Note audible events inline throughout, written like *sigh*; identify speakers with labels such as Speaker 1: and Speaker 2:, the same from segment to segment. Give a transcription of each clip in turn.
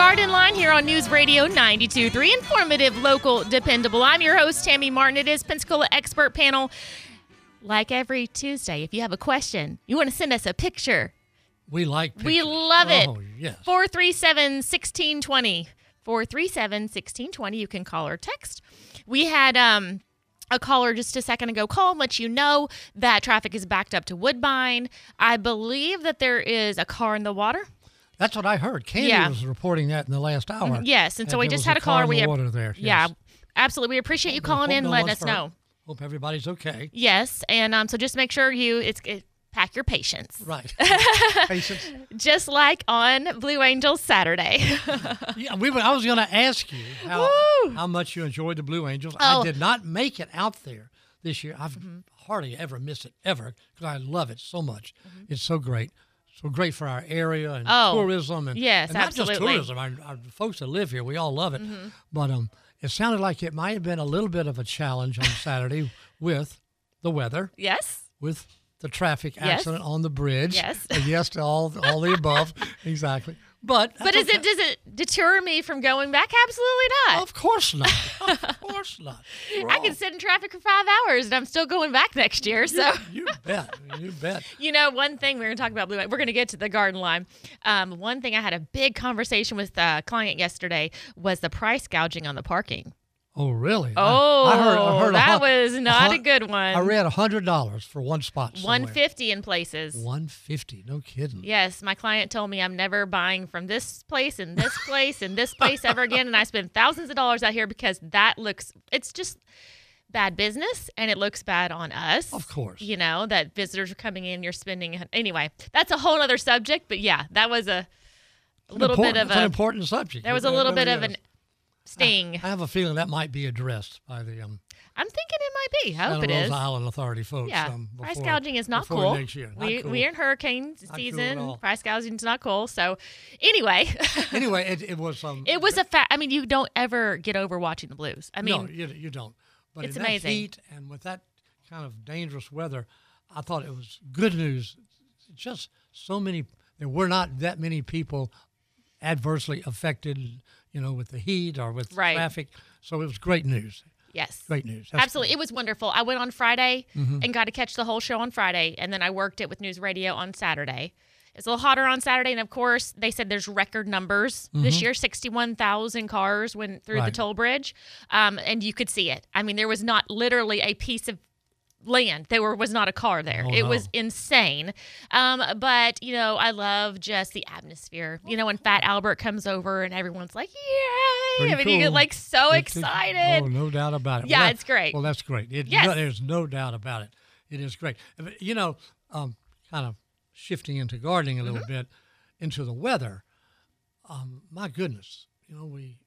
Speaker 1: Garden Line, here on News Radio 92.3. Informative, local, dependable. I'm your host, Tammy Martin. It is Pensacola Expert Panel. Like every Tuesday, if you have a question, you want to send us a picture,
Speaker 2: We like
Speaker 1: we love it.
Speaker 2: Oh, yes.
Speaker 1: 437 1620. 437 1620. You can call or text. We had um, a caller just a second ago call and let you know that traffic is backed up to Woodbine. I believe that there is a car in the water.
Speaker 2: That's what I heard. Candy
Speaker 1: Yeah.
Speaker 2: was reporting that in the last hour.
Speaker 1: Yes, and so we just had a caller. We
Speaker 2: water there.
Speaker 1: yeah,
Speaker 2: yes.
Speaker 1: absolutely. We appreciate you calling in,
Speaker 2: no
Speaker 1: letting us
Speaker 2: hurt.
Speaker 1: know.
Speaker 2: Hope everybody's okay.
Speaker 1: Yes, and um, so just make sure you it's it, pack your patience,
Speaker 2: Right. *laughs* Patience.
Speaker 1: just like on Blue Angels Saturday. *laughs*
Speaker 2: Yeah, we were, I was going to ask you how,
Speaker 1: Woo!
Speaker 2: how much you enjoyed the Blue Angels.
Speaker 1: Oh. Mm-hmm.
Speaker 2: I did not make it out there this year. I've hardly ever missed it ever because I love it so much. It's so great. So great for our area and
Speaker 1: Mm-hmm. Oh,
Speaker 2: tourism and,
Speaker 1: yes,
Speaker 2: and not
Speaker 1: absolutely. Mm-hmm.
Speaker 2: just tourism. Our, our folks that live here, we all love it. But um, it sounded like it might have been a little bit of a challenge on Saturday *laughs* with the weather,
Speaker 1: yes.
Speaker 2: with the traffic
Speaker 1: Yes.
Speaker 2: accident on the bridge.
Speaker 1: Yes.
Speaker 2: Yes to all all the above. *laughs* exactly. But
Speaker 1: But is it does it deter me from going back? Absolutely not.
Speaker 2: Of course not. *laughs* Of course not.
Speaker 1: I can sit in traffic for five hours and I'm still going back next year. So,
Speaker 2: You bet. You bet. *laughs*
Speaker 1: you know, one thing we're going to talk about Blue. We're going to get to the garden line. Um, one thing I had a big conversation with a client yesterday was the price gouging on the parking.
Speaker 2: Oh, really?
Speaker 1: Oh,
Speaker 2: I, heard, I oh, heard
Speaker 1: that was not a
Speaker 2: hun-
Speaker 1: good one.
Speaker 2: I read hundred dollars for one spot.
Speaker 1: One fifty in places.
Speaker 2: One fifty. No kidding.
Speaker 1: Yes, my client told me I'm never buying from this place and this *laughs* place and this place ever again. And I spend thousands of dollars out here because that looks, it's just bad business and it looks bad on us.
Speaker 2: Of course.
Speaker 1: You know, that visitors are coming in, you're spending. Anyway, that's a whole other subject. But yeah, that was a
Speaker 2: It's
Speaker 1: little bit of
Speaker 2: it's an
Speaker 1: a,
Speaker 2: important subject.
Speaker 1: there was a little bit of an. Sting.
Speaker 2: I have a feeling that might be addressed by the um,
Speaker 1: I'm thinking it might be. I hope
Speaker 2: Santa
Speaker 1: it
Speaker 2: Rosa
Speaker 1: is.
Speaker 2: Island Authority folks.
Speaker 1: Yeah,
Speaker 2: um,
Speaker 1: price gouging is not cool.
Speaker 2: Next year. Not
Speaker 1: we
Speaker 2: cool.
Speaker 1: we're in hurricane
Speaker 2: cool
Speaker 1: season.
Speaker 2: all.
Speaker 1: price gouging is not cool. So, anyway, *laughs*
Speaker 2: anyway, it, it was um.
Speaker 1: it was a fact. I mean, you don't ever get over watching the Blues. I mean,
Speaker 2: no, you, you don't. But
Speaker 1: it's
Speaker 2: in
Speaker 1: amazing.
Speaker 2: that heat and with that kind of dangerous weather, I thought it was good news. Just so many, there were not that many people adversely affected, you know, with the heat or with
Speaker 1: Right.
Speaker 2: traffic. So it was great news.
Speaker 1: yes,
Speaker 2: Great news. That's
Speaker 1: Absolutely. It was wonderful. I went on Friday
Speaker 2: Mm-hmm.
Speaker 1: and got to catch the whole show on Friday. And then I worked it with News Radio on Saturday. It's a little hotter on Saturday. And of course, they said there's record numbers this year 61,000 cars went through the
Speaker 2: Mm-hmm.
Speaker 1: Toll bridge. Um, and you could see it. I mean, there was not literally a piece of land. There were, was not a car there.
Speaker 2: Oh,
Speaker 1: it
Speaker 2: no.
Speaker 1: was insane. Um, but, you know, I love just the atmosphere. You know, when Fat Albert comes over and everyone's like, yay.
Speaker 2: Pretty
Speaker 1: I mean, you get like so
Speaker 2: It's-
Speaker 1: excited.
Speaker 2: Oh, no doubt about it.
Speaker 1: Yeah,
Speaker 2: Well,
Speaker 1: it's great.
Speaker 2: Well, that's great. It,
Speaker 1: Yes.
Speaker 2: no, there's no doubt about it. It is great. You know, um, kind of shifting into gardening a little
Speaker 1: Mm-hmm.
Speaker 2: bit, into the weather. Um, my goodness, you know, we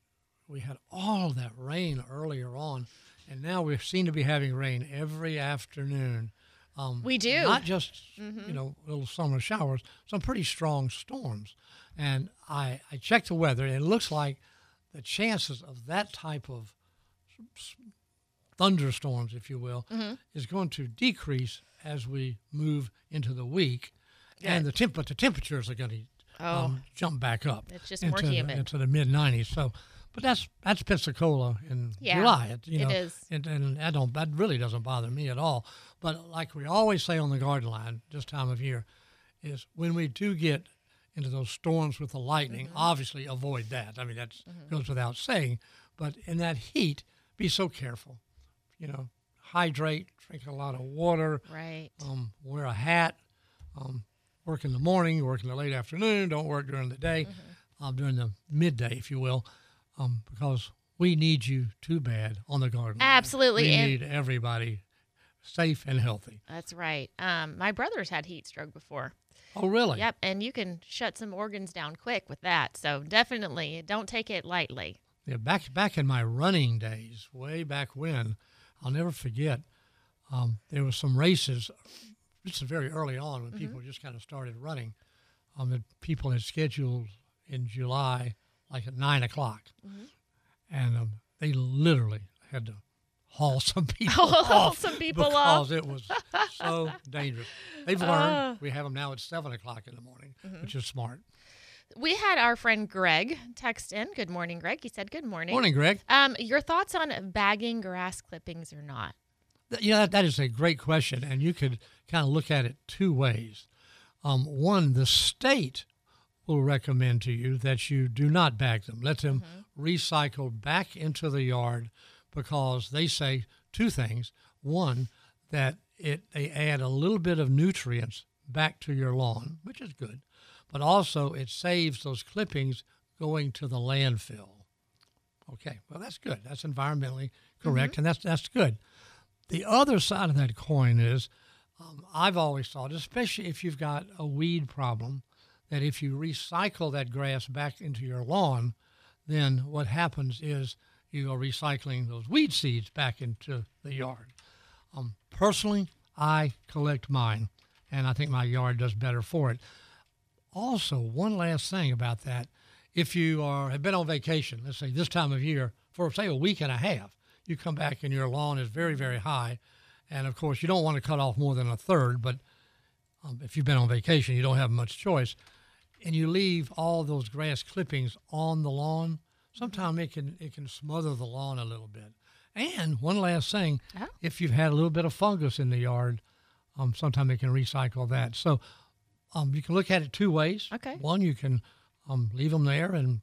Speaker 2: we had all that rain earlier on, and now we seem to be having rain every afternoon. Um,
Speaker 1: We do. Mm-hmm.
Speaker 2: not just you know little summer showers, some pretty strong storms. And I I checked the weather, and it looks like the chances of that type of thunderstorms, if you will,
Speaker 1: Mm-hmm.
Speaker 2: is going to decrease as we move into the week, and the temp but the temperatures are going to um, jump back up.
Speaker 1: Oh. It's just more
Speaker 2: into the-
Speaker 1: humid.
Speaker 2: into the mid 90s. So, but that's that's Pensacola in
Speaker 1: Yeah,
Speaker 2: July. It, you know,
Speaker 1: is.
Speaker 2: and, and that don't that really doesn't bother me at all. But like we always say on the garden line this time of year, is when we do get into those storms with the lightning,
Speaker 1: Mm-hmm.
Speaker 2: obviously avoid that. I mean that goes without saying. But in that heat, be so careful. You know, hydrate, drink a lot of water,
Speaker 1: Right.
Speaker 2: um, wear a hat, um, work in the morning, work in the late afternoon, don't work during the day,
Speaker 1: Mm-hmm.
Speaker 2: um, during the midday, if you will, um, because we need you too bad on the garden.
Speaker 1: Absolutely,
Speaker 2: We
Speaker 1: and-
Speaker 2: need everybody safe and healthy.
Speaker 1: That's right. Um, my brother's had heat stroke before.
Speaker 2: Oh, really?
Speaker 1: Yep, and you can shut some organs down quick with that. So definitely don't take it lightly.
Speaker 2: Yeah, back back in my running days, way back when, I'll never forget. Um, there was some races. This is very early on when
Speaker 1: Mm-hmm.
Speaker 2: people just kind of started running. Um, that people had scheduled in July, like at nine o'clock,
Speaker 1: Mm-hmm.
Speaker 2: and um, they literally had to haul *laughs* some people
Speaker 1: Haul
Speaker 2: off
Speaker 1: some people
Speaker 2: because
Speaker 1: off.
Speaker 2: it was so *laughs* dangerous. They've
Speaker 1: Uh.
Speaker 2: learned. we have them now at seven o'clock in the morning,
Speaker 1: Mm-hmm.
Speaker 2: which is smart.
Speaker 1: We had our friend Greg text in. Good morning, Greg. He said, Good morning.
Speaker 2: Morning, Greg.
Speaker 1: Um, your thoughts on bagging grass clippings or not?
Speaker 2: You know, that, that is a great question, and you could kind of look at it two ways. Um, one, the state will recommend to you that you do not bag them. Let them recycle back into the yard because they say two things. One, that it they add a little bit of nutrients back to your lawn, which is good, but also it saves those clippings going to the landfill. Okay, well that's good. That's environmentally correct, and that's that's good. The other side of that coin is, um, I've always thought, especially if you've got a weed problem, that if you recycle that grass back into your lawn, then what happens is you are recycling those weed seeds back into the yard. Um, personally, I collect mine, and I think my yard does better for it. Also, one last thing about that: if you are have been on vacation, let's say this time of year for say a week and a half, you come back and your lawn is very very high, and of course you don't want to cut off more than a third. But um, if you've been on vacation, you don't have much choice, and you leave all those grass clippings on the lawn. Sometimes it can it can smother the lawn a little bit. And one last thing,
Speaker 1: Oh.
Speaker 2: if you've had a little bit of fungus in the yard, um, sometimes it can recycle that. So um, you can look at it two ways.
Speaker 1: Okay.
Speaker 2: One, you can um, leave them there, and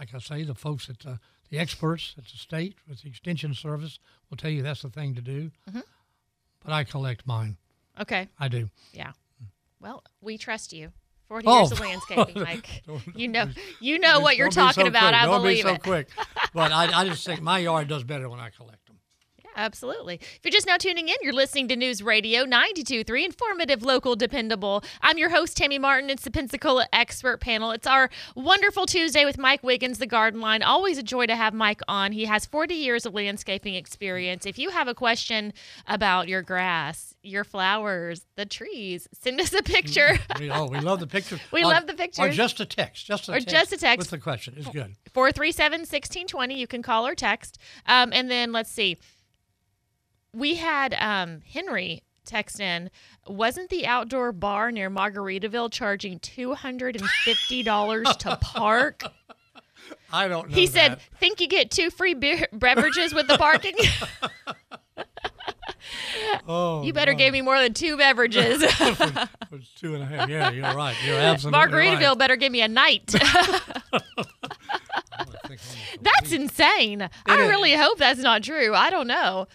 Speaker 2: like I say, the folks at the, the experts at the state with the extension service will tell you that's the thing to do.
Speaker 1: Mm-hmm.
Speaker 2: But I collect mine.
Speaker 1: Okay.
Speaker 2: I do.
Speaker 1: Yeah. Well, we trust you. 40
Speaker 2: Oh.
Speaker 1: years of oh. landscaping, *laughs* Mike. You know, you know what you're
Speaker 2: Don't so
Speaker 1: talking about.
Speaker 2: quick.
Speaker 1: I
Speaker 2: Don't
Speaker 1: believe
Speaker 2: be so
Speaker 1: it.
Speaker 2: quick. But I, I just think my yard does better when I collect.
Speaker 1: Absolutely. If you're just now tuning in, you're listening to News Radio 92.3, informative, local, dependable. I'm your host, Tammy Martin. It's the Pensacola Expert Panel. It's our wonderful Tuesday with Mike Wiggins, the Garden Line. Always a joy to have Mike on. He has 40 years of landscaping experience. If you have a question about your grass, your flowers, the trees, send us a picture.
Speaker 2: We, oh, we love the pictures. *laughs*
Speaker 1: We
Speaker 2: Or-
Speaker 1: love the
Speaker 2: Or
Speaker 1: pictures.
Speaker 2: just a text. Just a
Speaker 1: Or
Speaker 2: text
Speaker 1: just a text.
Speaker 2: with the question. It's good.
Speaker 1: 437 1620. You can call or text. Um, and then let's see. We had um, Henry text in Wasn't the outdoor bar near Margaritaville charging $250 to park? *laughs*
Speaker 2: I don't know.
Speaker 1: He said. Think you get two free beer- beverages with the parking? *laughs*
Speaker 2: oh,
Speaker 1: you better
Speaker 2: no.
Speaker 1: give me more than two beverages. *laughs*
Speaker 2: It two and a half. Yeah, you're right. You're absolutely
Speaker 1: Margaritaville
Speaker 2: right.
Speaker 1: better give me a night.
Speaker 2: I think almost a
Speaker 1: that's insane. I
Speaker 2: is.
Speaker 1: really hope that's not true. I don't know.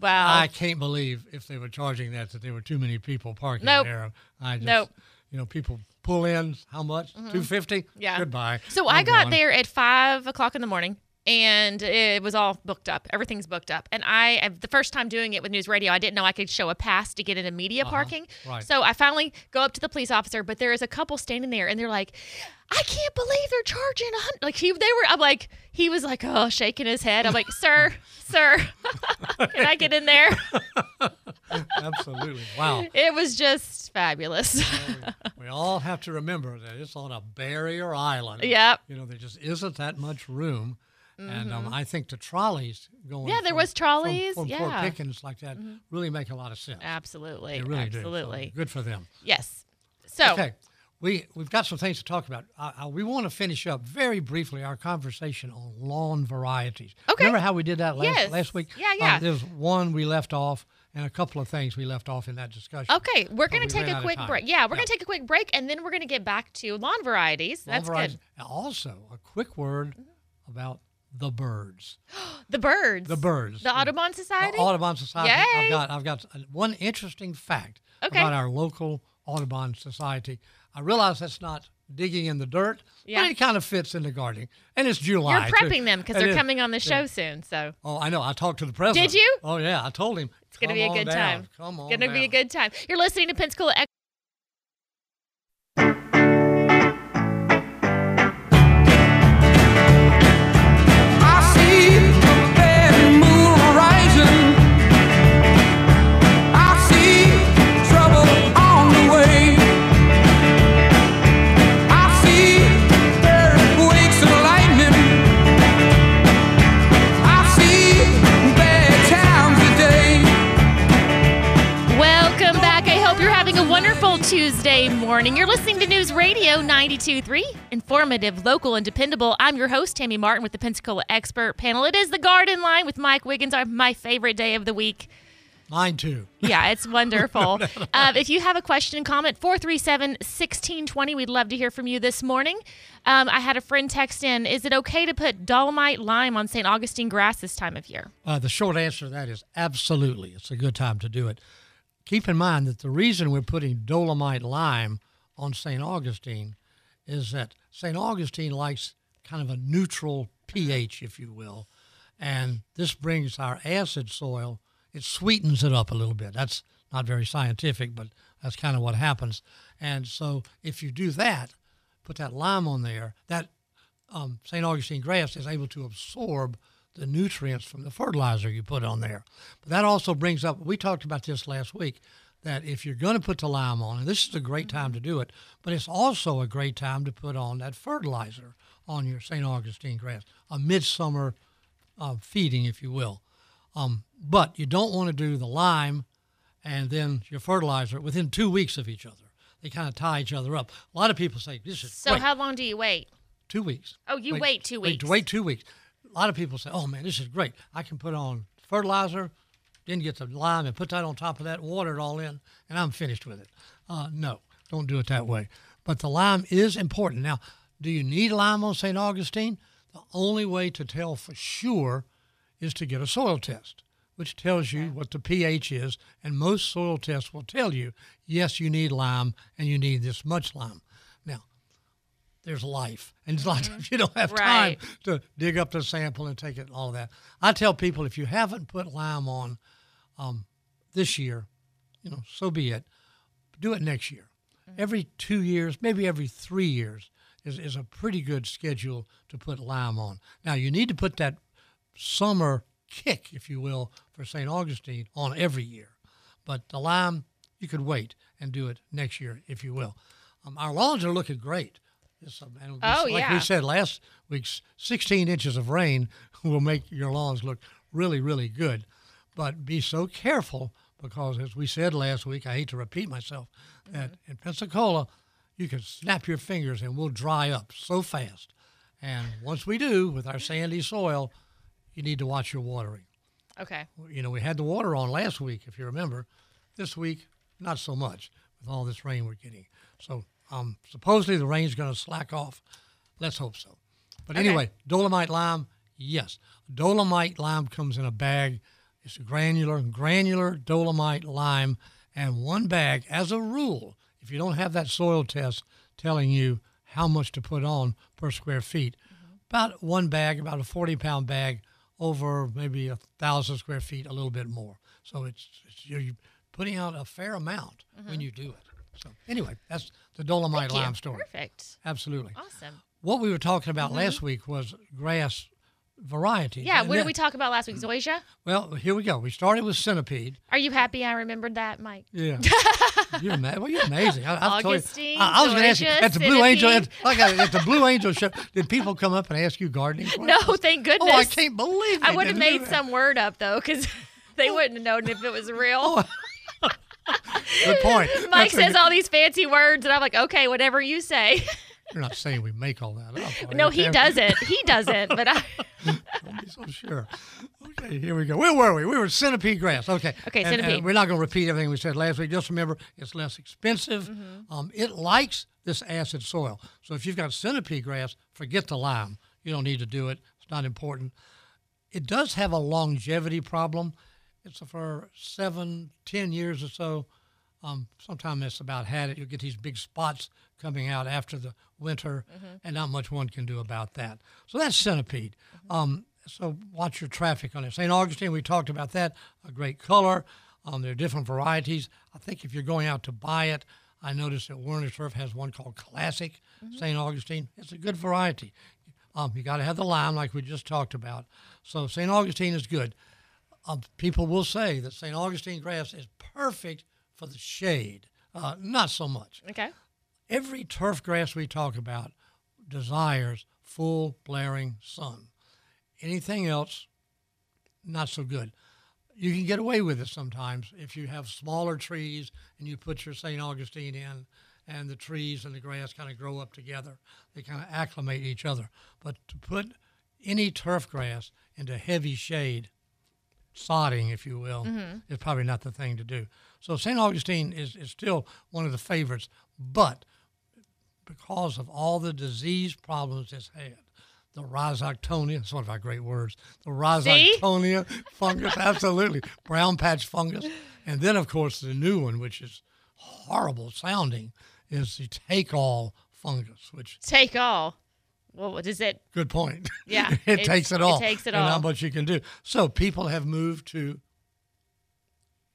Speaker 1: Wow.
Speaker 2: I can't believe if they were charging that that there were too many people parking
Speaker 1: Nope.
Speaker 2: there. I just,
Speaker 1: Nope.
Speaker 2: you know, people pull in. How much? Mm-hmm. Two fifty.
Speaker 1: Yeah.
Speaker 2: Goodbye.
Speaker 1: So
Speaker 2: I'm
Speaker 1: I got
Speaker 2: gone.
Speaker 1: there at five o'clock in the morning, and it was all booked up. Everything's booked up. And I, uh, the first time doing it with News Radio, I didn't know I could show a pass to get into media uh-huh. parking.
Speaker 2: right.
Speaker 1: So I finally go up to the police officer, but there is a couple standing there, and they're like, "I can't believe they're charging a hundred. Like he, they were. I'm like, he was like, oh, shaking his head. I'm like, sir, *laughs* sir, can I get in there? *laughs*
Speaker 2: Absolutely. Wow.
Speaker 1: It was just fabulous.
Speaker 2: we all have to remember that it's on a barrier island.
Speaker 1: Yep.
Speaker 2: You know, there just isn't that much room. And um, I think the trolleys going.
Speaker 1: Mm-hmm. Yeah, there
Speaker 2: from-
Speaker 1: was trolleys,
Speaker 2: From, Fort
Speaker 1: yeah. Mm-hmm.
Speaker 2: Pickens like that really make a lot of sense.
Speaker 1: Absolutely.
Speaker 2: They really do. So
Speaker 1: Absolutely.
Speaker 2: good for them.
Speaker 1: Yes. So.
Speaker 2: Okay. We, we've got some things to talk about. Uh, we want to finish up very briefly our conversation on lawn varieties.
Speaker 1: Okay.
Speaker 2: Remember how we did that last,
Speaker 1: Yes.
Speaker 2: last week?
Speaker 1: Yeah, yeah.
Speaker 2: Uh, there was one we left off and a couple of things we left off in that discussion.
Speaker 1: Okay, we're going to take a quick break. Yeah, we're
Speaker 2: Yeah.
Speaker 1: going to take a quick break and then we're going to get back to lawn varieties.
Speaker 2: Lawn
Speaker 1: That's
Speaker 2: varieties.
Speaker 1: good.
Speaker 2: Also, a quick word about the birds. *gasps*
Speaker 1: The birds.
Speaker 2: The birds.
Speaker 1: The Audubon Society?
Speaker 2: The Audubon Society.
Speaker 1: Yay.
Speaker 2: I've got I've got one interesting fact
Speaker 1: Okay.
Speaker 2: about our local Audubon Society. I realize that's not digging in the dirt,
Speaker 1: Yeah.
Speaker 2: but it kind of fits in the gardening. And it's July.
Speaker 1: You're
Speaker 2: too.
Speaker 1: prepping them because they're
Speaker 2: is.
Speaker 1: coming on the show
Speaker 2: Yeah.
Speaker 1: soon. So
Speaker 2: Oh, I know. I talked to the president.
Speaker 1: Did you?
Speaker 2: Oh yeah, I told him.
Speaker 1: it's going to be a good time.
Speaker 2: Come on.
Speaker 1: Going to be a good time. You're listening to Pensacola Tuesday morning. You're listening to News Radio 92.3, informative, local, and dependable. I'm your host, Tammy Martin, with the Pensacola Expert Panel. It is the Garden Line with Mike Wiggins, our, my favorite day of the week.
Speaker 2: Mine too.
Speaker 1: Yeah, it's *laughs* wonderful. uh, if you have a question, comment 437 1620. We'd love to hear from you this morning. Um, I had a friend text in Is it okay to put dolomite lime on St. Augustine grass this time of year?
Speaker 2: Uh, the short answer to that is absolutely. It's a good time to do it. Keep in mind that the reason we're putting dolomite lime on St. Augustine is that St. Augustine likes kind of a neutral pH, if you will, and this brings our acid soil, it sweetens it up a little bit. That's not very scientific, but that's kind of what happens. And so if you do that, put that lime on there, that um, St. Augustine grass is able to absorb the nutrients from the fertilizer you put on there. But that also brings up, we talked about this last week, that if you're going to put the lime on, and this is a great time to do it, but it's also a great time to put on that fertilizer on your St. Augustine grass, a midsummer uh, feeding, if you will. Um, but you don't want to do the lime and then your fertilizer within two weeks of each other. They kind of tie each other up. A lot of people say this is
Speaker 1: So,
Speaker 2: great.
Speaker 1: how long do you wait?
Speaker 2: two weeks.
Speaker 1: Oh, you wait two
Speaker 2: Wait,
Speaker 1: weeks.
Speaker 2: wait two weeks. A lot of people say, "Oh man, this is great. I can put on fertilizer, then get the lime and put that on top of that, water it all in, and I'm finished with it." Uh, no, don't do it that way. But the lime is important. Now, do you need lime on St. Augustine? The only way to tell for sure is to get a soil test, which tells you what the pH is, and most soil tests will tell you, yes, you need lime and you need this much lime. There's life. And it's like *laughs* you don't have time to dig up the sample and take it and all that. I tell people if you haven't put lime on um, this year, you know, so be it. Do it next year. Every two years, maybe every three years is, is a pretty good schedule to put lime on. Now, you need to put that summer kick, if you will, for St. Augustine on every year. But the lime, you could wait and do it next year, if you will. Um, our lawns are looking great. Um, and
Speaker 1: Oh,
Speaker 2: like
Speaker 1: yeah.
Speaker 2: we said last week's 16 inches of rain *laughs* will make your lawns look really, really good. But be so careful because, as we said last week, I hate to repeat myself, that
Speaker 1: Mm-hmm.
Speaker 2: in Pensacola, you can snap your fingers and we'll dry up so fast. And once we do, with our sandy soil, you need to watch your watering.
Speaker 1: Okay.
Speaker 2: You know, we had the water on last week, if you remember. This week, not so much with all this rain we're getting. So um, supposedly the rain's going to slack off. Let's hope so. But
Speaker 1: Okay.
Speaker 2: anyway, dolomite lime, yes. Dolomite lime comes in a bag. It's a granular, granular dolomite lime, and one bag, as a rule, if you don't have that soil test telling you how much to put on per square feet, about one bag, about a 40 pound bag, over maybe a thousand square feet, a little bit more. So it's, it's you're you're putting out a fair amount when you do it. So anyway, that's the dolomite lime story.
Speaker 1: Perfect.
Speaker 2: Absolutely.
Speaker 1: Awesome.
Speaker 2: What we were talking about mm-hmm. last week was grass variety.
Speaker 1: Yeah.
Speaker 2: And
Speaker 1: What did we talk about last week? Mm-hmm. Zoysia?
Speaker 2: Well, here we go. We started with centipede.
Speaker 1: Are you happy I remembered that, Mike?
Speaker 2: Yeah. *laughs* you're ama- well, you're amazing. I, told you- I, I was going to ask you at the Blue Angel, at, like at, at the Blue Angel show. Did people come up and ask you gardening? *laughs*
Speaker 1: No,
Speaker 2: questions?
Speaker 1: thank
Speaker 2: Oh, I can't believe
Speaker 1: it.
Speaker 2: I
Speaker 1: would have made some word up though, because *laughs* they wouldn't have known if it was real.
Speaker 2: Oh, Good point.
Speaker 1: Mike
Speaker 2: That's
Speaker 1: says
Speaker 2: good-
Speaker 1: all these fancy words, and I'm like, okay, whatever you say. *laughs*
Speaker 2: You're not saying we make all that up.
Speaker 1: no, he doesn't. He *laughs* doesn't. But I. *laughs*
Speaker 2: Don't be so sure. Okay, here we go. Where were we? We were centipede grass. Okay.
Speaker 1: Okay,
Speaker 2: And- and
Speaker 1: centipede.
Speaker 2: we're not going to repeat everything we said last week. Just remember, it's less expensive.
Speaker 1: Mm-hmm.
Speaker 2: Um, it likes this acid soil. So if you've got centipede grass, forget the lime. You don't need to do it. It's not important. It does have a longevity problem. It's for seven, ten years or so. Um, sometimes it's about had it. You'll get these big spots coming out after the winter, and not much one can do about that. So that's centipede. Um, so watch your traffic on it. St. Augustine, we talked about that. A great color. Um, there are different varieties. I think if you're going out to buy it, I noticed that Werner Turf has one called Classic St. Augustine. It's a good variety. Um, you got to have the lime, like we just talked about. So St. Augustine is good. Um, people will say that St. Augustine grass is perfect for the shade. Uh, not so much.
Speaker 1: Okay.
Speaker 2: Every turf grass we talk about desires full blaring sun. Anything else, not so good. you can get away with it sometimes if you have smaller trees and you put your St. Augustine in, and the trees and the grass kind of grow up together. They kind of acclimate each other. But to put any turf grass into heavy shade, sodding, if you will, mm-hmm. is probably not the thing to do. So St. Augustine is, is still one of the favorites, but because of all the disease problems it's had. The rhizoctonia, it's one of our great words. The rhizoctonia *laughs* fungus, absolutely. Brown patch fungus. And then, of course, the new one, which is horrible sounding, is the take all fungus, which,
Speaker 1: Take all. Well, what is it?
Speaker 2: good point. *laughs*
Speaker 1: Yeah,
Speaker 2: it takes it all.
Speaker 1: it takes it all.
Speaker 2: and not much you can do. So people have moved to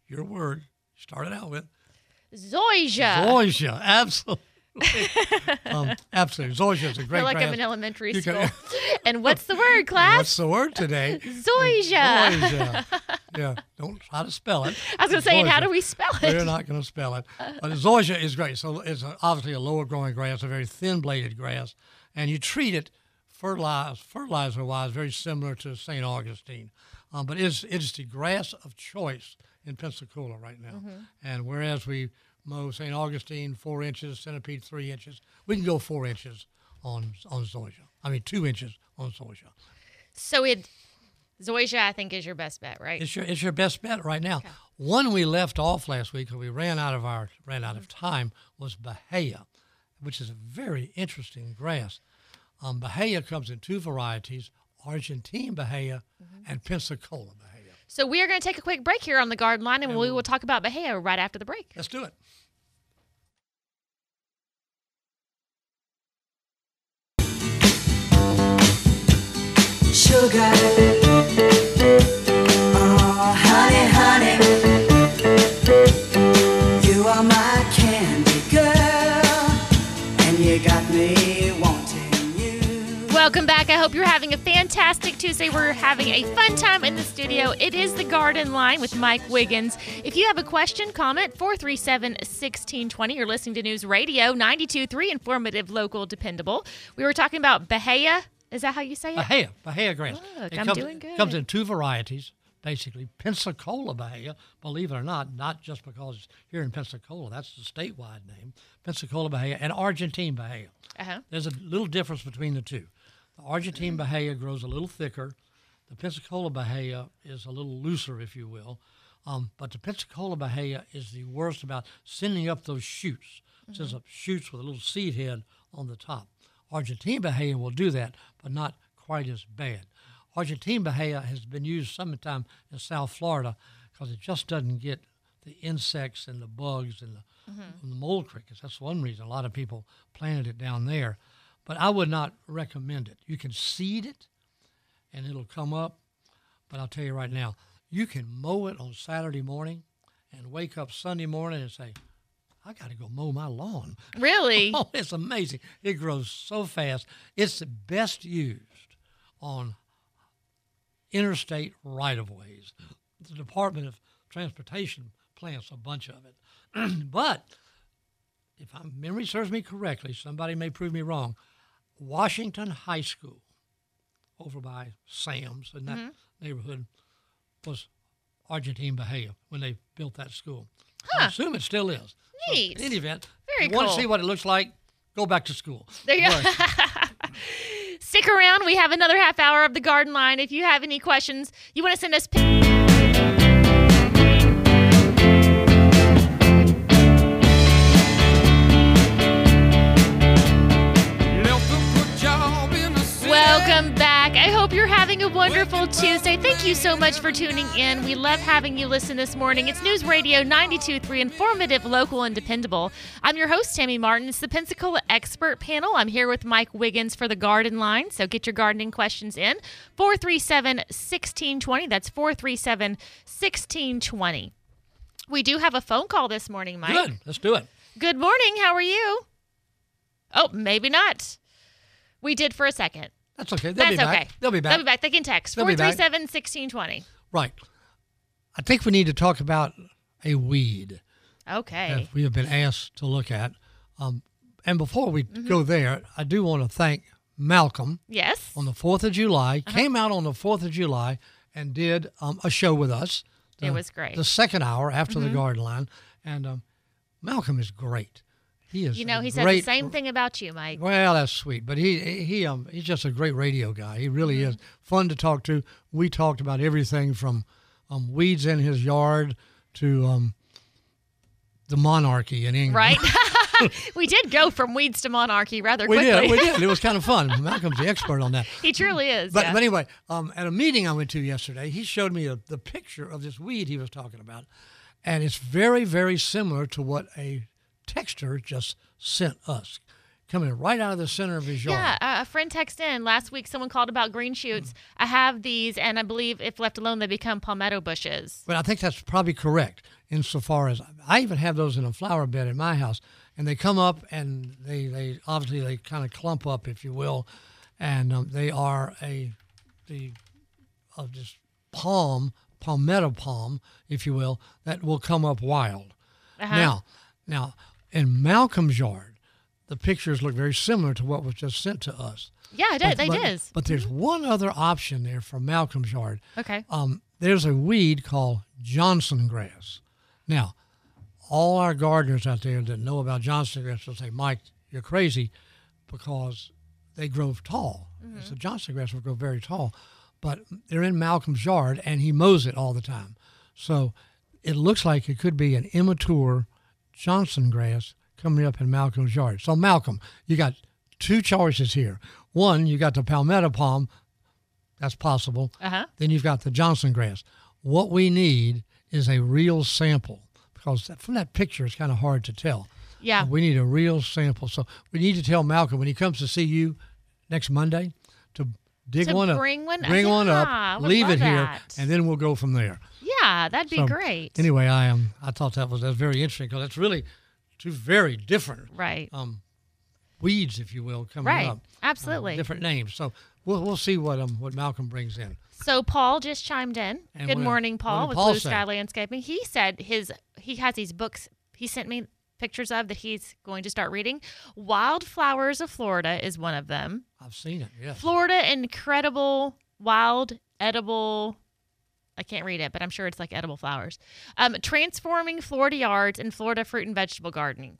Speaker 2: your word, started out with,
Speaker 1: Zoysia.
Speaker 2: Zoysia. Absolutely. Um, absolutely. Zoysia is a great
Speaker 1: feel like I'm
Speaker 2: grass.
Speaker 1: in elementary
Speaker 2: You
Speaker 1: school.
Speaker 2: can- *laughs*
Speaker 1: and what's the word, class?
Speaker 2: What's the word today?
Speaker 1: Zoysia.
Speaker 2: Zoysia. *laughs* yeah, don't try to spell it.
Speaker 1: I was going to say, and how do we spell it?
Speaker 2: We're not going to spell it. But zoysia is great. So it's obviously a lower growing grass, a very thin bladed grass, and you treat it fertilize, fertilizer wise very similar to St. Augustine. Um, but it's, it's the grass of choice in Pensacola right now. And whereas we mow St. Augustine four inches, centipede three inches, we can go four inches on, on zoysia. I mean, two inches on zoysia.
Speaker 1: So it, Zoysia, I think, is your best bet, right?
Speaker 2: It's your it's your best bet right now. One we left off last week because we ran out of our ran out of time was Bahia, which is a very interesting grass. Um, Bahia comes in two varieties: Argentine Bahia and Pensacola Bahia.
Speaker 1: So we are going to take a quick break here on the garden line, and we will talk about Bahia right after the break.
Speaker 2: Let's do it.
Speaker 3: Sugar, oh honey, you are my candy girl, and you got me wanting you.
Speaker 1: Welcome back. I hope you're having a fantastic Tuesday. We're having a fun time in the studio. It is the Garden Line with Mike Wiggins. If you have a question, comment 437 1620. You're listening to News Radio 923, informative, local, dependable. We were talking about Bahia. Is that how you say it?
Speaker 2: Bahia, Bahia grass.
Speaker 1: Look,
Speaker 2: it
Speaker 1: I'm
Speaker 2: comes,
Speaker 1: doing good.
Speaker 2: comes in two varieties, basically. Pensacola Bahia, believe it or not, not just because it's here in Pensacola, that's the statewide name. Pensacola Bahia and Argentine Bahia.
Speaker 1: Uh-huh.
Speaker 2: There's a little difference between the two. The Argentine Bahia grows a little thicker. The Pensacola Bahia is a little looser, if you will. Um, but the Pensacola Bahia is the worst about sending up those shoots. Sends up shoots with a little seed head on the top. Argentine Bahia will do that, but not quite as bad. Argentine Bahia has been used sometime in South Florida because it just doesn't get the insects and the bugs and the, mm-hmm. and the mole crickets. That's one reason a lot of people planted it down there. But I would not recommend it. You can seed it and it'll come up. But I'll tell you right now, you can mow it on Saturday morning and wake up Sunday morning and say, I got to go mow my lawn.
Speaker 1: Really? *laughs*
Speaker 2: Oh, it's amazing. It grows so fast. It's the best used on interstate right of ways. The Department of Transportation plants a bunch of it. *clears throat* but if my memory serves me correctly, somebody may prove me wrong. Washington High School over by Sam's in that
Speaker 1: Mm-hmm.
Speaker 2: neighborhood was Argentine Bahia when they built that school. I assume it still is. So, in any event,
Speaker 1: Very
Speaker 2: if you want to see what it looks like, go back to school.
Speaker 1: There you go. *laughs* Stick around. We have another half hour of the garden line. If you have any questions, you want to send us.
Speaker 4: A
Speaker 1: wonderful Tuesday. Thank you so much for tuning in. We love having you listen this morning. It's News Radio 92.3, informative, local, and dependable. I'm your host, Tammy Martin. It's the Pensacola Expert Panel. I'm here with Mike Wiggins for the Garden Line. So get your gardening questions in. 437 1620. That's 437 1620. We do have a phone call this morning, Mike.
Speaker 2: Good. Let's do it.
Speaker 1: Good morning. How are you? Oh, maybe not. We did for a second.
Speaker 2: That's okay. They'll
Speaker 1: That's
Speaker 2: be back.
Speaker 1: okay.
Speaker 2: They'll be back.
Speaker 1: They'll be back. They can text
Speaker 2: They'll be back.
Speaker 1: 437 1620.
Speaker 2: Right. I think we need to talk about a weed
Speaker 1: Okay.
Speaker 2: that we have been asked to look at. Um, and before we
Speaker 1: Mm-hmm.
Speaker 2: go there, I do want to thank Malcolm
Speaker 1: Yes.
Speaker 2: on the 4th of July,
Speaker 1: Uh-huh.
Speaker 2: came out on the 4th of July and did um, a show with us
Speaker 1: It was great. Mm-hmm.
Speaker 2: The second hour after the garden line, and um, Malcolm is great. He is.
Speaker 1: You know, he said the same thing about you, Mike.
Speaker 2: Well, that's sweet, but he he um he's just a great radio guy. He really
Speaker 1: Mm-hmm.
Speaker 2: is fun to talk to. We talked about everything from um, weeds in his yard to um the monarchy in England.
Speaker 1: Right? *laughs* *laughs* we did go from weeds to monarchy rather
Speaker 2: We
Speaker 1: quickly.
Speaker 2: did. We did. *laughs* It was kind of fun. Malcolm's the expert on that.
Speaker 1: he truly is.
Speaker 2: But,
Speaker 1: yeah.
Speaker 2: but anyway, um, at a meeting I went to yesterday, he showed me a, the picture of this weed he was talking about, and it's very, very similar to what a texter just sent us, coming right out of the center of his yard.
Speaker 1: Yeah, a friend texted in last week. Someone called about green shoots. I have these, and I believe if left alone, they become palmetto bushes.
Speaker 2: But I think that's probably correct insofar as I even have those in a flower bed in my house, and they come up and they, they obviously they kind of clump up, if you will, and um, they are a the of this palm palmetto palm, if you will, that will come up wild.
Speaker 1: Uh-huh.
Speaker 2: Now, now in Malcolm's yard, the pictures look very similar to what was just sent to us.
Speaker 1: Yeah, it did. They
Speaker 2: but,
Speaker 1: did.
Speaker 2: But there's one other option there for Malcolm's yard
Speaker 1: Okay.
Speaker 2: um, there's a weed called Johnson grass. Now, all our gardeners out there that know about Johnson grass will say, Mike, you're crazy because they grow tall. So Johnson grass will grow very tall, but they're in Malcolm's yard and he mows it all the time. So it looks like it could be an immature Johnson grass coming up in Malcolm's yard. So Malcolm, you got two choices here. One, you got the palmetto palm. That's possible.
Speaker 1: Uh huh.
Speaker 2: Then you've got the Johnson grass. What we need is a real sample because that- from that picture it's kind of hard to tell.
Speaker 1: Yeah.
Speaker 2: We need a real sample. So we need to tell Malcolm when he comes to see you next Monday to dig
Speaker 1: To
Speaker 2: one up.
Speaker 1: bring one-
Speaker 2: Bring one
Speaker 1: Yeah,
Speaker 2: up, leave it here, and then we'll go from there.
Speaker 1: Yeah, that'd be
Speaker 2: So,
Speaker 1: great.
Speaker 2: Anyway, I am. I thought that was that's very interesting because it's really two very different
Speaker 1: right.
Speaker 2: um, weeds, if you will, coming
Speaker 1: Right.
Speaker 2: up.
Speaker 1: Absolutely.
Speaker 2: Different names. So we'll we'll see what um what Malcolm brings in.
Speaker 1: So Paul just chimed in.
Speaker 2: And
Speaker 1: Good
Speaker 2: what-
Speaker 1: morning, Paul, with
Speaker 2: Paul
Speaker 1: Blue? Sky Landscaping. He said his he has these books he sent me pictures of that he's going to start reading. Wildflowers of Florida is one of them.
Speaker 2: I've seen it. Yes.
Speaker 1: Florida incredible wild edible I can't read it, but I'm sure it's like edible flowers. Um, transforming Florida yards and Florida fruit and vegetable gardening.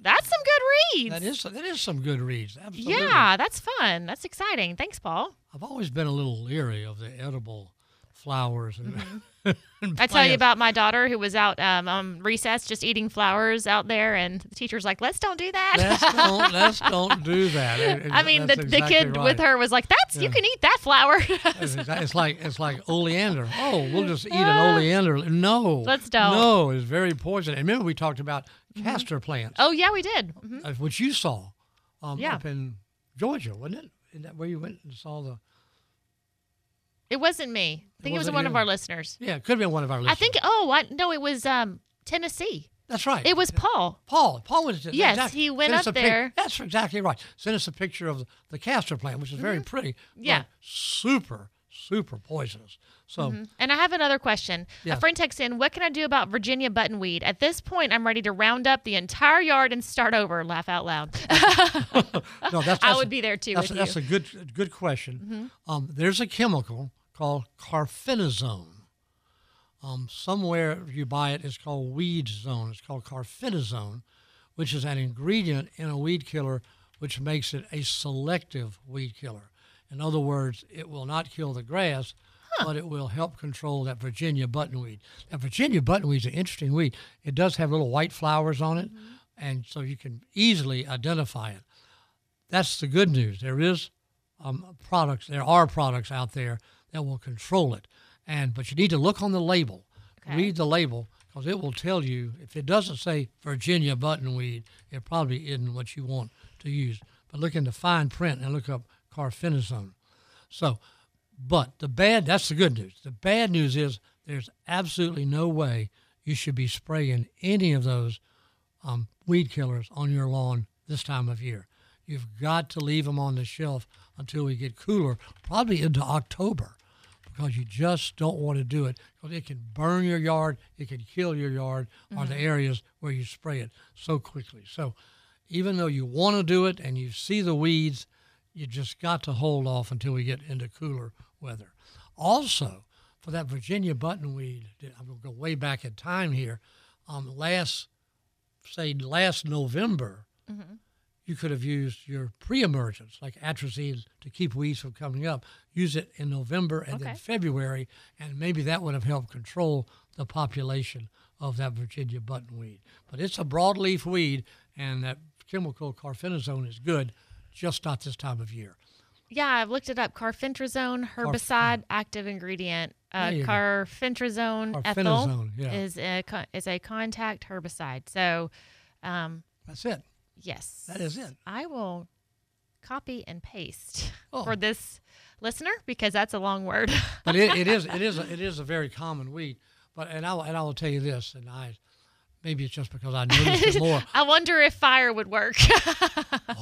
Speaker 1: That's some good reads.
Speaker 2: That is that is some good reads. Absolutely.
Speaker 1: Yeah, that's fun. That's exciting. Thanks, Paul.
Speaker 2: I've always been a little leery of the edible flowers and.
Speaker 1: Mm-hmm. *laughs* I tell you about my daughter who was out um, on recess just eating flowers out there, and the teacher's like, "Let's don't do that."
Speaker 2: Let's *laughs* don't let's don't do that. It- it-
Speaker 1: I mean, the,
Speaker 2: that's
Speaker 1: the
Speaker 2: exactly
Speaker 1: kid with her was like, "That's you can eat that flower." *laughs*
Speaker 2: It's, like it's like oleander. Oh, we'll just eat an oleander. No,
Speaker 1: Let's don't.
Speaker 2: No, it's very poison. And remember, we talked about castor plants,
Speaker 1: oh yeah, we did. hmm
Speaker 2: uh, which you saw um,
Speaker 1: Yeah.
Speaker 2: up in Georgia, wasn't it? Isn't that where you went and saw the?
Speaker 1: It wasn't me. I think it, was
Speaker 2: wasn't
Speaker 1: one of our listeners.
Speaker 2: Yeah, it could have been one of our listeners.
Speaker 1: I think. Oh, I, no, it was um, Tennessee.
Speaker 2: that's right.
Speaker 1: It was Paul.
Speaker 2: Paul. Paul was
Speaker 1: Yes,
Speaker 2: exactly.
Speaker 1: he went
Speaker 2: Sent
Speaker 1: up
Speaker 2: a pic-
Speaker 1: there.
Speaker 2: That's exactly right. Send us a picture of the, the castor plant, which is very pretty.
Speaker 1: Yeah.
Speaker 2: super, super poisonous. So
Speaker 1: And I have another question.
Speaker 2: Yeah.
Speaker 1: A friend texts in, "What can I do about Virginia buttonweed? At this point, I'm ready to round up the entire yard and start over." Laugh out loud. *laughs* *laughs*
Speaker 2: no, that's,
Speaker 1: I would
Speaker 2: a-
Speaker 1: be there too
Speaker 2: That's,
Speaker 1: with
Speaker 2: that's
Speaker 1: you.
Speaker 2: a good good question.
Speaker 1: Mm-hmm.
Speaker 2: Um, there's a chemical called carfenazone. Um, somewhere you buy it, it's called weed zone. It's called carfenazone, which is an ingredient in a weed killer, which makes it a selective weed killer. In other words, it will not kill the grass, but it will help control that Virginia buttonweed. Now, Virginia buttonweed is an interesting weed. It does have little white flowers on it, and so you can easily identify it. That's the good news. There is um, products. There are products out there that will control it, and but you need to look on the label.
Speaker 1: Okay.
Speaker 2: Read the label because it will tell you if it doesn't say Virginia buttonweed, it probably isn't what you want to use. But look in the fine print and look up carfenazone. So, but the bad, that's the good news. The bad news is there's absolutely no way you should be spraying any of those um, weed killers on your lawn this time of year. You've got to leave them on the shelf until we get cooler, probably into October, because you just don't want to do it because it can burn your yard, it can kill your yard, or the areas where you spray it so quickly. So, even though you want to do it and you see the weeds, you just got to hold off until we get into cooler weather. Also, for that Virginia buttonweed, I'm going to go way back in time here. Um, last, say, last November, you could have used your pre-emergence, like atrazine, to keep weeds from coming up. Use it in November and then February, and maybe that would have helped control the population of that Virginia buttonweed. But it's a broadleaf weed, and that chemical carfenazone is good, just not this time of year.
Speaker 1: Yeah, I've looked it up. Carfentrazone herbicide active ingredient. Uh,
Speaker 2: There you go.
Speaker 1: carfentrazone ethyl
Speaker 2: yeah.
Speaker 1: is a is a contact herbicide. So, um,
Speaker 2: That's it.
Speaker 1: Yes,
Speaker 2: That is it.
Speaker 1: I will copy and paste *laughs*
Speaker 2: Oh.
Speaker 1: for this listener because that's a long word.
Speaker 2: but it, it is *laughs* it is a, it is a very common weed. But and I will- and I will tell you this, and I maybe it's just because I noticed it more. *laughs*
Speaker 1: I wonder if fire would work. *laughs*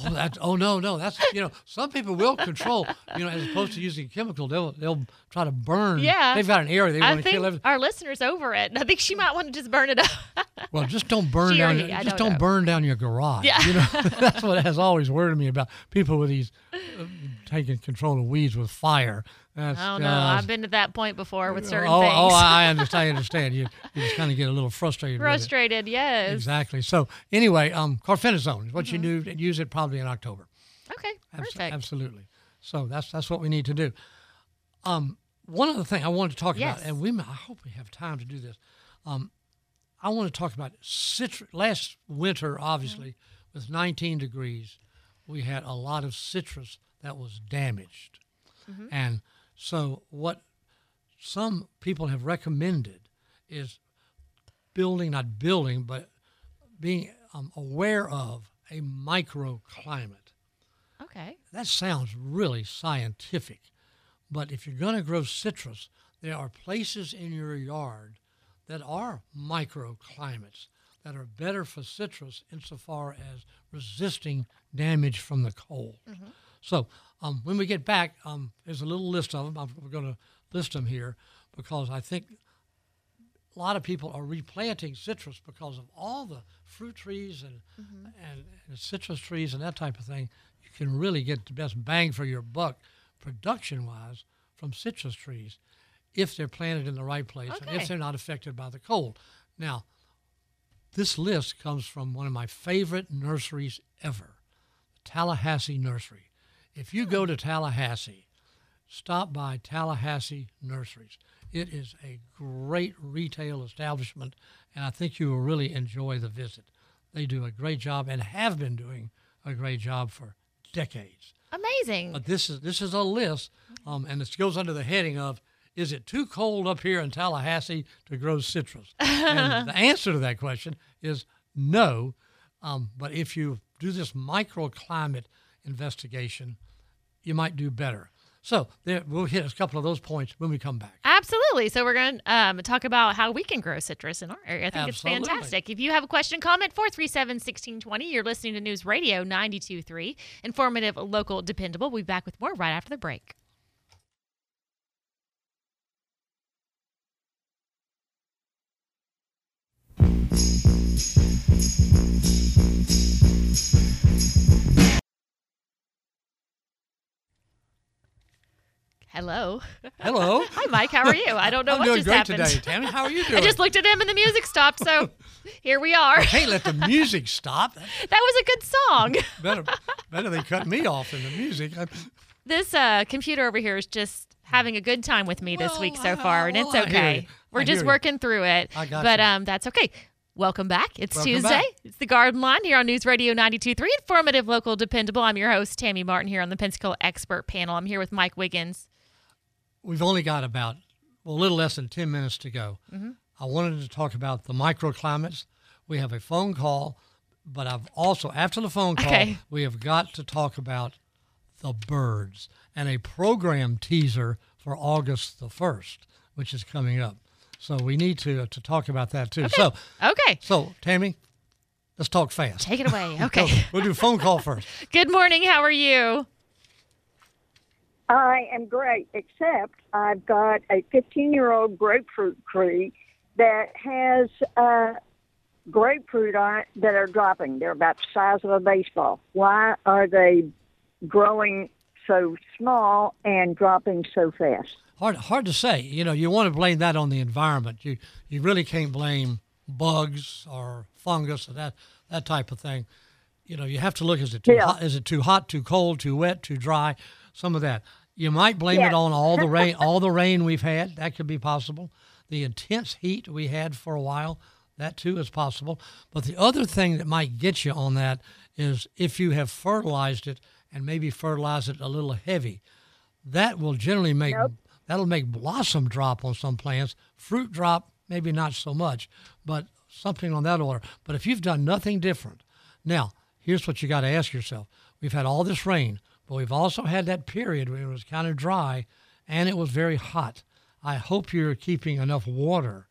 Speaker 2: Oh, that's oh no no that's you know some people will control you know as opposed to using chemical they'll they'll try to burn.
Speaker 1: Yeah.
Speaker 2: they've got an area they want to kill. Everything.
Speaker 1: our listeners over it. I think she might want to just burn it up. *laughs*
Speaker 2: Well, just don't burn down. Your, just
Speaker 1: don't
Speaker 2: don't burn down your garage.
Speaker 1: Yeah.
Speaker 2: you know that's what has always worried me about people with these uh, taking control of weeds with fire. That's
Speaker 1: I don't know.
Speaker 2: just-
Speaker 1: I've been to that point before with certain
Speaker 2: oh,
Speaker 1: things.
Speaker 2: oh, I understand. I *laughs* understand. You, you just kind of get a little frustrated.
Speaker 1: Frustrated, yes.
Speaker 2: Exactly. So anyway, um, carfenazone is what you do. and Use it probably in October.
Speaker 1: Okay, perfect.
Speaker 2: Absolutely. So that's that's what we need to do. Um, one other thing I wanted to talk
Speaker 1: Yes.
Speaker 2: about, and we I hope we have time to do this. Um, I want to talk about citrus. Last winter, obviously, with 19 degrees, we had a lot of citrus that was damaged, and so what some people have recommended is building, not building, but being um, aware of a microclimate
Speaker 1: Okay.
Speaker 2: that sounds really scientific, but if you're going to grow citrus, there are places in your yard that are microclimates that are better for citrus insofar as resisting damage from the cold. So um, when we get back, um, there's a little list of them. I'm, we're going to list them here because I think a lot of people are replanting citrus because of all the fruit trees and, and, and citrus trees and that type of thing. You can really get the best bang for your buck production wise from citrus trees if they're planted in the right place and if they're not affected by the cold. Now, this list comes from one of my favorite nurseries ever, the Tallahassee Nursery. If you go to Tallahassee, stop by Tallahassee Nurseries. It is a great retail establishment, and I think you will really enjoy the visit. They do a great job and have been doing a great job for decades.
Speaker 1: Amazing.
Speaker 2: But this is this is a list, um, and it goes under the heading of "Is it too cold up here in Tallahassee to grow citrus?" and *laughs* the answer to that question is no. Um, but if you do this microclimate investigation, you might do better. So there, we'll hit a couple of those points when we come back.
Speaker 1: Absolutely. So we're going to um, talk about how we can grow citrus in our area. I think
Speaker 2: Absolutely.
Speaker 1: it's fantastic. If you have a question, comment 437-1620. You're listening to News Radio 92.3. Informative, local, dependable. We'll be back with more right after the break. Hello.
Speaker 2: Hello. *laughs*
Speaker 1: Hi, Mike. How are you? I don't know
Speaker 2: I'm
Speaker 1: what
Speaker 2: doing
Speaker 1: just
Speaker 2: great
Speaker 1: happened.
Speaker 2: today, Tammy. How are you *laughs* doing?
Speaker 1: I just looked at him and the music stopped, so *laughs* here we are.
Speaker 2: Can't let the music stop.
Speaker 1: That was a good song.
Speaker 2: Better, better they cut me off than the music.
Speaker 1: This uh, computer over here is just having a good time with me this week so far, and it's okay. We're just
Speaker 2: you.
Speaker 1: working through it.
Speaker 2: I got
Speaker 1: but
Speaker 2: you.
Speaker 1: um, that's okay. Welcome back. It's
Speaker 2: Welcome
Speaker 1: Tuesday.
Speaker 2: back.
Speaker 1: It's the Garden Line here on News Radio 92.3. Informative, local, dependable. I'm your host, Tammy Martin, here on the Pensacola Expert Panel. I'm here with Mike Wiggins.
Speaker 2: We've only got about well, a little less than 10 minutes to go.
Speaker 1: Mm-hmm.
Speaker 2: I wanted to talk about the microclimates. We have a phone call, but I've also, after the phone call,
Speaker 1: Okay.
Speaker 2: we have got to talk about the birds and a program teaser for August the 1st, which is coming up. So we need to to talk about that too. So,
Speaker 1: Okay,
Speaker 2: so Tammy, let's talk fast.
Speaker 1: take it away. *laughs*
Speaker 2: So
Speaker 1: Okay.
Speaker 2: we'll do phone call first. *laughs*
Speaker 1: Good morning. How are you?
Speaker 5: I am great, except I've got a 15 year old grapefruit tree that has uh, grapefruit on it that are dropping. They're about the size of a baseball. Why are they growing so small and dropping so fast?
Speaker 2: hard hard to say. You know, you want to blame that on the environment. You you really can't blame bugs or fungus or that that type of thing. You know, you have to look: is it too
Speaker 5: Yeah.
Speaker 2: hot? Is it too hot? Too cold? Too wet? Too dry? Some of that. You might blame it on all the *laughs* rain, all the rain we've had. That could be possible. The intense heat we had for a while, that too is possible. But the other thing that might get you on that is if you have fertilized it and maybe fertilized it a little heavy. That will generally make that'll make blossom drop on some plants. Fruit drop, maybe not so much, but something on that order. But if you've done nothing different, now here's what you got to ask yourself: We've had all this rain, but we've also had that period where it was kind of dry and it was very hot. I hope you're keeping enough water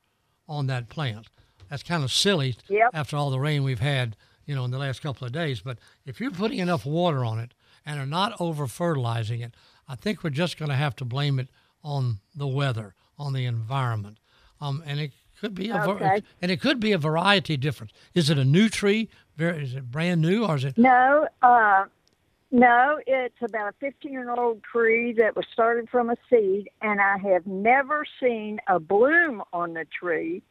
Speaker 2: on that plant. That's kind of silly
Speaker 5: Yep.
Speaker 2: after all the rain we've had, you know, in the last couple of days. But if you're putting enough water on it and are not over fertilizing it, I think we're just going to have to blame it on the weather, on the environment, um, and it could be a
Speaker 5: Okay.
Speaker 2: and it could be a variety difference. Is it a new tree? Is it brand new or is it?
Speaker 5: No, uh, no, it's about a 15 year old tree that was started from a seed, and I have never seen a bloom on the tree.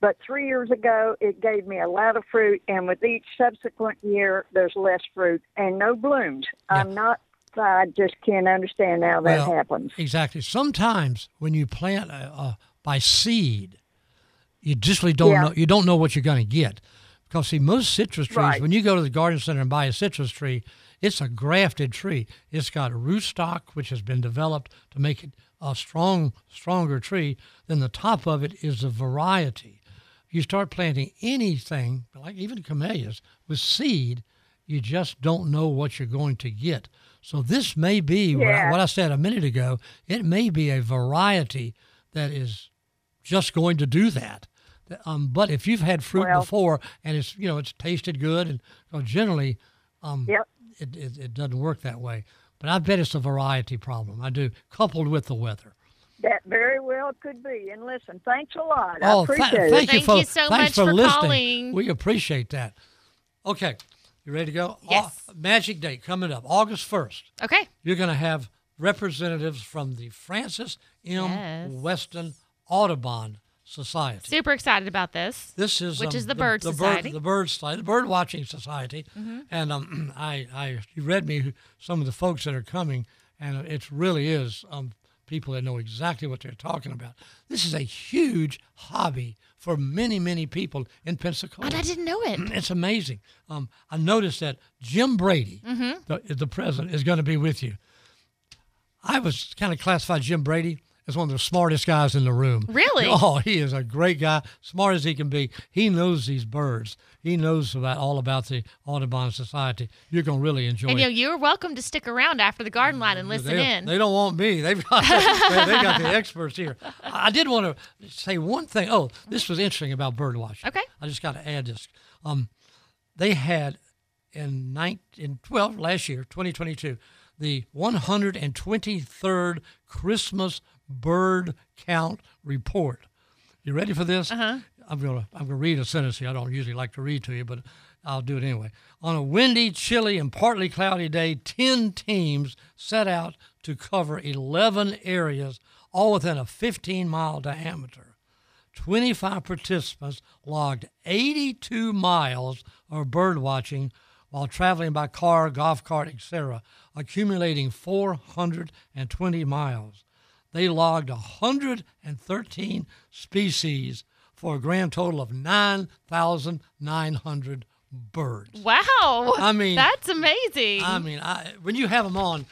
Speaker 5: But three years ago, it gave me a lot of fruit, and with each subsequent year, there's less fruit and no blooms. I'm not, I just can't understand how that
Speaker 2: Well,
Speaker 5: happens.
Speaker 2: Exactly. Sometimes when you plant uh, uh, by seed, you just really don't
Speaker 5: Yeah.
Speaker 2: know. You don't know what you're going to get because see, most citrus trees.
Speaker 5: Right.
Speaker 2: When you go to the garden center and buy a citrus tree, it's a grafted tree. It's got a rootstock which has been developed to make it a strong, stronger tree. Then the top of it is a variety. You start planting anything, like even camellias, with seed, you just don't know what you're going to get. So this may be what, I, what I said a minute ago. It may be a variety that is just going to do that. Um, but if you've had fruit
Speaker 5: Well-
Speaker 2: before and it's you know it's tasted good and generally, um,
Speaker 5: Yep.
Speaker 2: It, it it doesn't work that way. But I bet it's a variety problem. I do, coupled with the weather.
Speaker 5: That very well could be. And listen, thanks a lot. I
Speaker 2: Oh,
Speaker 5: appreciate
Speaker 2: tha-
Speaker 5: it.
Speaker 2: thank you
Speaker 1: Thank
Speaker 2: for
Speaker 1: you so
Speaker 2: thanks
Speaker 1: much
Speaker 2: for,
Speaker 1: for
Speaker 2: listening.
Speaker 1: calling.
Speaker 2: We appreciate that. Okay, you ready to go?
Speaker 1: Yes.
Speaker 2: Au- magic date coming up, August first.
Speaker 1: Okay.
Speaker 2: You're going to have representatives from the Francis M.
Speaker 1: Yes.
Speaker 2: Weston Audubon Society.
Speaker 1: Super excited about this.
Speaker 2: This is
Speaker 1: Which
Speaker 2: um,
Speaker 1: is the Bird
Speaker 2: the
Speaker 1: Society.
Speaker 2: Bird, the Bird Society, the Bird Watching Society,
Speaker 1: Mm-hmm.
Speaker 2: and um, *clears throat* I, I, you read me some of the folks that are coming, and it really is um, people that know exactly what they're talking about. This is a huge hobby for many, many people in Pensacola.
Speaker 1: And I didn't know it. *clears throat*
Speaker 2: It's amazing. Um, I noticed that Jim Brady,
Speaker 1: Mm-hmm.
Speaker 2: the, the president, is going to be with you. I was kind of classified Jim Brady as one of the smartest guys in the room.
Speaker 1: Really? *laughs*
Speaker 2: Oh, he is a great guy, smart as he can be. He knows these birds. He knows about all about the Audubon Society. You're going to really enjoy
Speaker 1: And
Speaker 2: it.
Speaker 1: you know, you're welcome to stick around after the garden line and listen
Speaker 2: they,
Speaker 1: in.
Speaker 2: They don't want me. They've *laughs* got they, got the experts here. I did want to say one thing. Oh, this was interesting about bird watching.
Speaker 1: Okay.
Speaker 2: I just got to add this. Um, they had in nine in twelve last year, 2022, the 123rd Christmas bird count report. You ready for this? Uh-huh. I'm gonna I'm gonna read a sentence here. I don't usually like to read to you, but I'll do it anyway. On a windy, chilly, and partly cloudy day, 10 teams set out to cover 11 areas, all within a 15 mile diameter. 25 participants logged 82 miles of bird watching while traveling by car, golf cart, etc., accumulating 420 miles. They logged 113 species for a grand total of 9,900 birds.
Speaker 1: wow.
Speaker 2: I mean-
Speaker 1: that's amazing.
Speaker 2: I mean, I, when you have them on,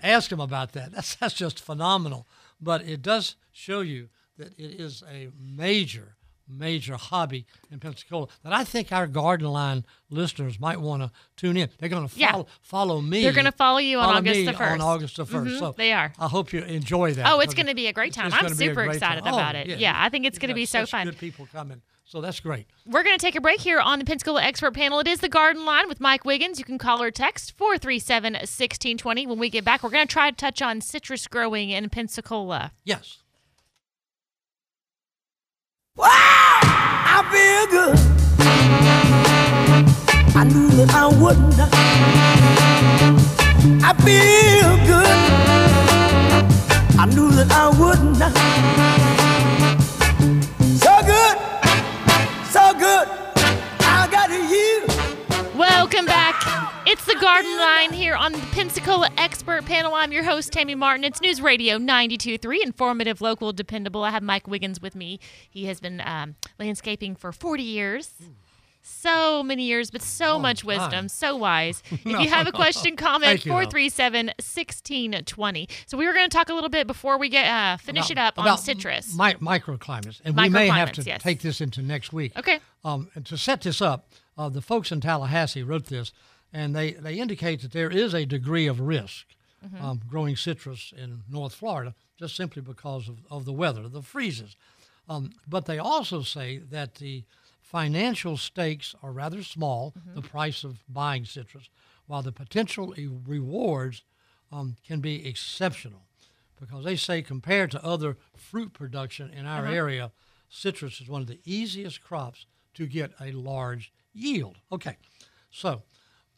Speaker 2: ask them about that. That's that's just phenomenal. But it does show you that it is a major, major hobby in Pensacola that I think our garden line listeners might want to tune in. They're going to
Speaker 1: Yeah.
Speaker 2: follow follow me.
Speaker 1: They're gonna follow you on
Speaker 2: follow
Speaker 1: August the 1st.
Speaker 2: On August the 1st
Speaker 1: Mhm,
Speaker 2: so
Speaker 1: they are.
Speaker 2: I hope you enjoy that.
Speaker 1: oh, it's going to be a great time. I'm
Speaker 2: gonna be a
Speaker 1: super excited
Speaker 2: time.
Speaker 1: about
Speaker 2: Oh,
Speaker 1: it. Yeah, I think it's going to be so fun.
Speaker 2: Good people coming, so that's great.
Speaker 1: We're going to take a break here on the Pensacola Expert Panel. It is the Garden Line with Mike Wiggins. You can call or text 437 1620. When we get back, we're going to try to touch on citrus growing in Pensacola.
Speaker 2: Yes.
Speaker 4: I feel good. I knew that I wouldn't. I feel good.
Speaker 1: Garden Line here on the Pensacola Expert Panel. I'm your host, Tammy Martin. It's News Radio 92.3, informative, local, dependable. I have Mike Wiggins with me. He has been um, landscaping for 40 years. So many years, but so
Speaker 2: Long
Speaker 1: much wisdom,
Speaker 2: time.
Speaker 1: so wise. *laughs* If
Speaker 2: No,
Speaker 1: you have a question, comment
Speaker 2: Thank
Speaker 1: 437 1620. So, we were going to talk a little bit before we get uh, finish it up on
Speaker 2: about
Speaker 1: citrus.
Speaker 2: mi- microclimates, and we may have to
Speaker 1: yes.
Speaker 2: take this into next week.
Speaker 1: Okay.
Speaker 2: Um, and to set this up, uh, the folks in Tallahassee wrote this, and they, they indicate that there is a degree of risk
Speaker 1: Mm-hmm.
Speaker 2: um, growing citrus in North Florida just simply because of, of the weather, the freezes. Um, but they also say that the financial stakes are rather small, the price of buying citrus, while the potential e- rewards um, can be exceptional. Because they say, compared to other fruit production in our area, citrus is one of the easiest crops to get a large yield. Okay, so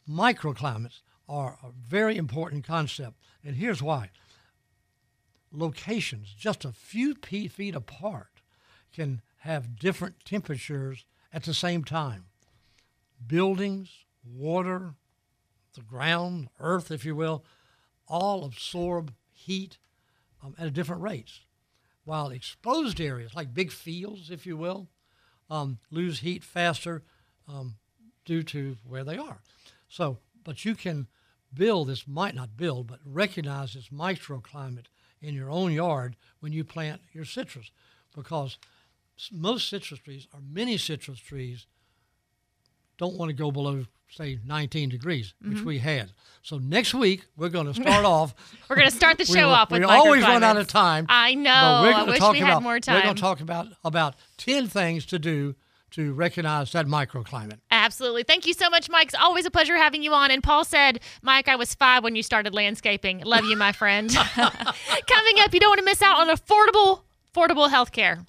Speaker 2: microclimates are a very important concept, and here's why locations just a few feet apart can have different temperatures at the same time. Buildings, water, the ground, earth, if you will, all absorb heat um, at different rates. While exposed areas, like big fields, if you will, um, lose heat faster um, due to where they are. So, but you can build this, might not build, but recognize this microclimate in your own yard when you plant your citrus. Because most citrus trees or many citrus trees don't want to go below say 19 degrees which mm-hmm. we had. So next week we're going to start *laughs* off
Speaker 1: We're going to start the *laughs* show off with
Speaker 2: we always run out of time
Speaker 1: I know.
Speaker 2: we're gonna
Speaker 1: wish
Speaker 2: talk
Speaker 1: we
Speaker 2: about,
Speaker 1: had more
Speaker 2: we're going to talk about about 10 things to do to recognize that microclimate
Speaker 1: Absolutely. Thank you so much, Mike. It's always a pleasure having you on. And Paul said, Mike, I was five when you started landscaping. Love you, my friend. *laughs* Coming up, you don't want to miss out on affordable, affordable health care.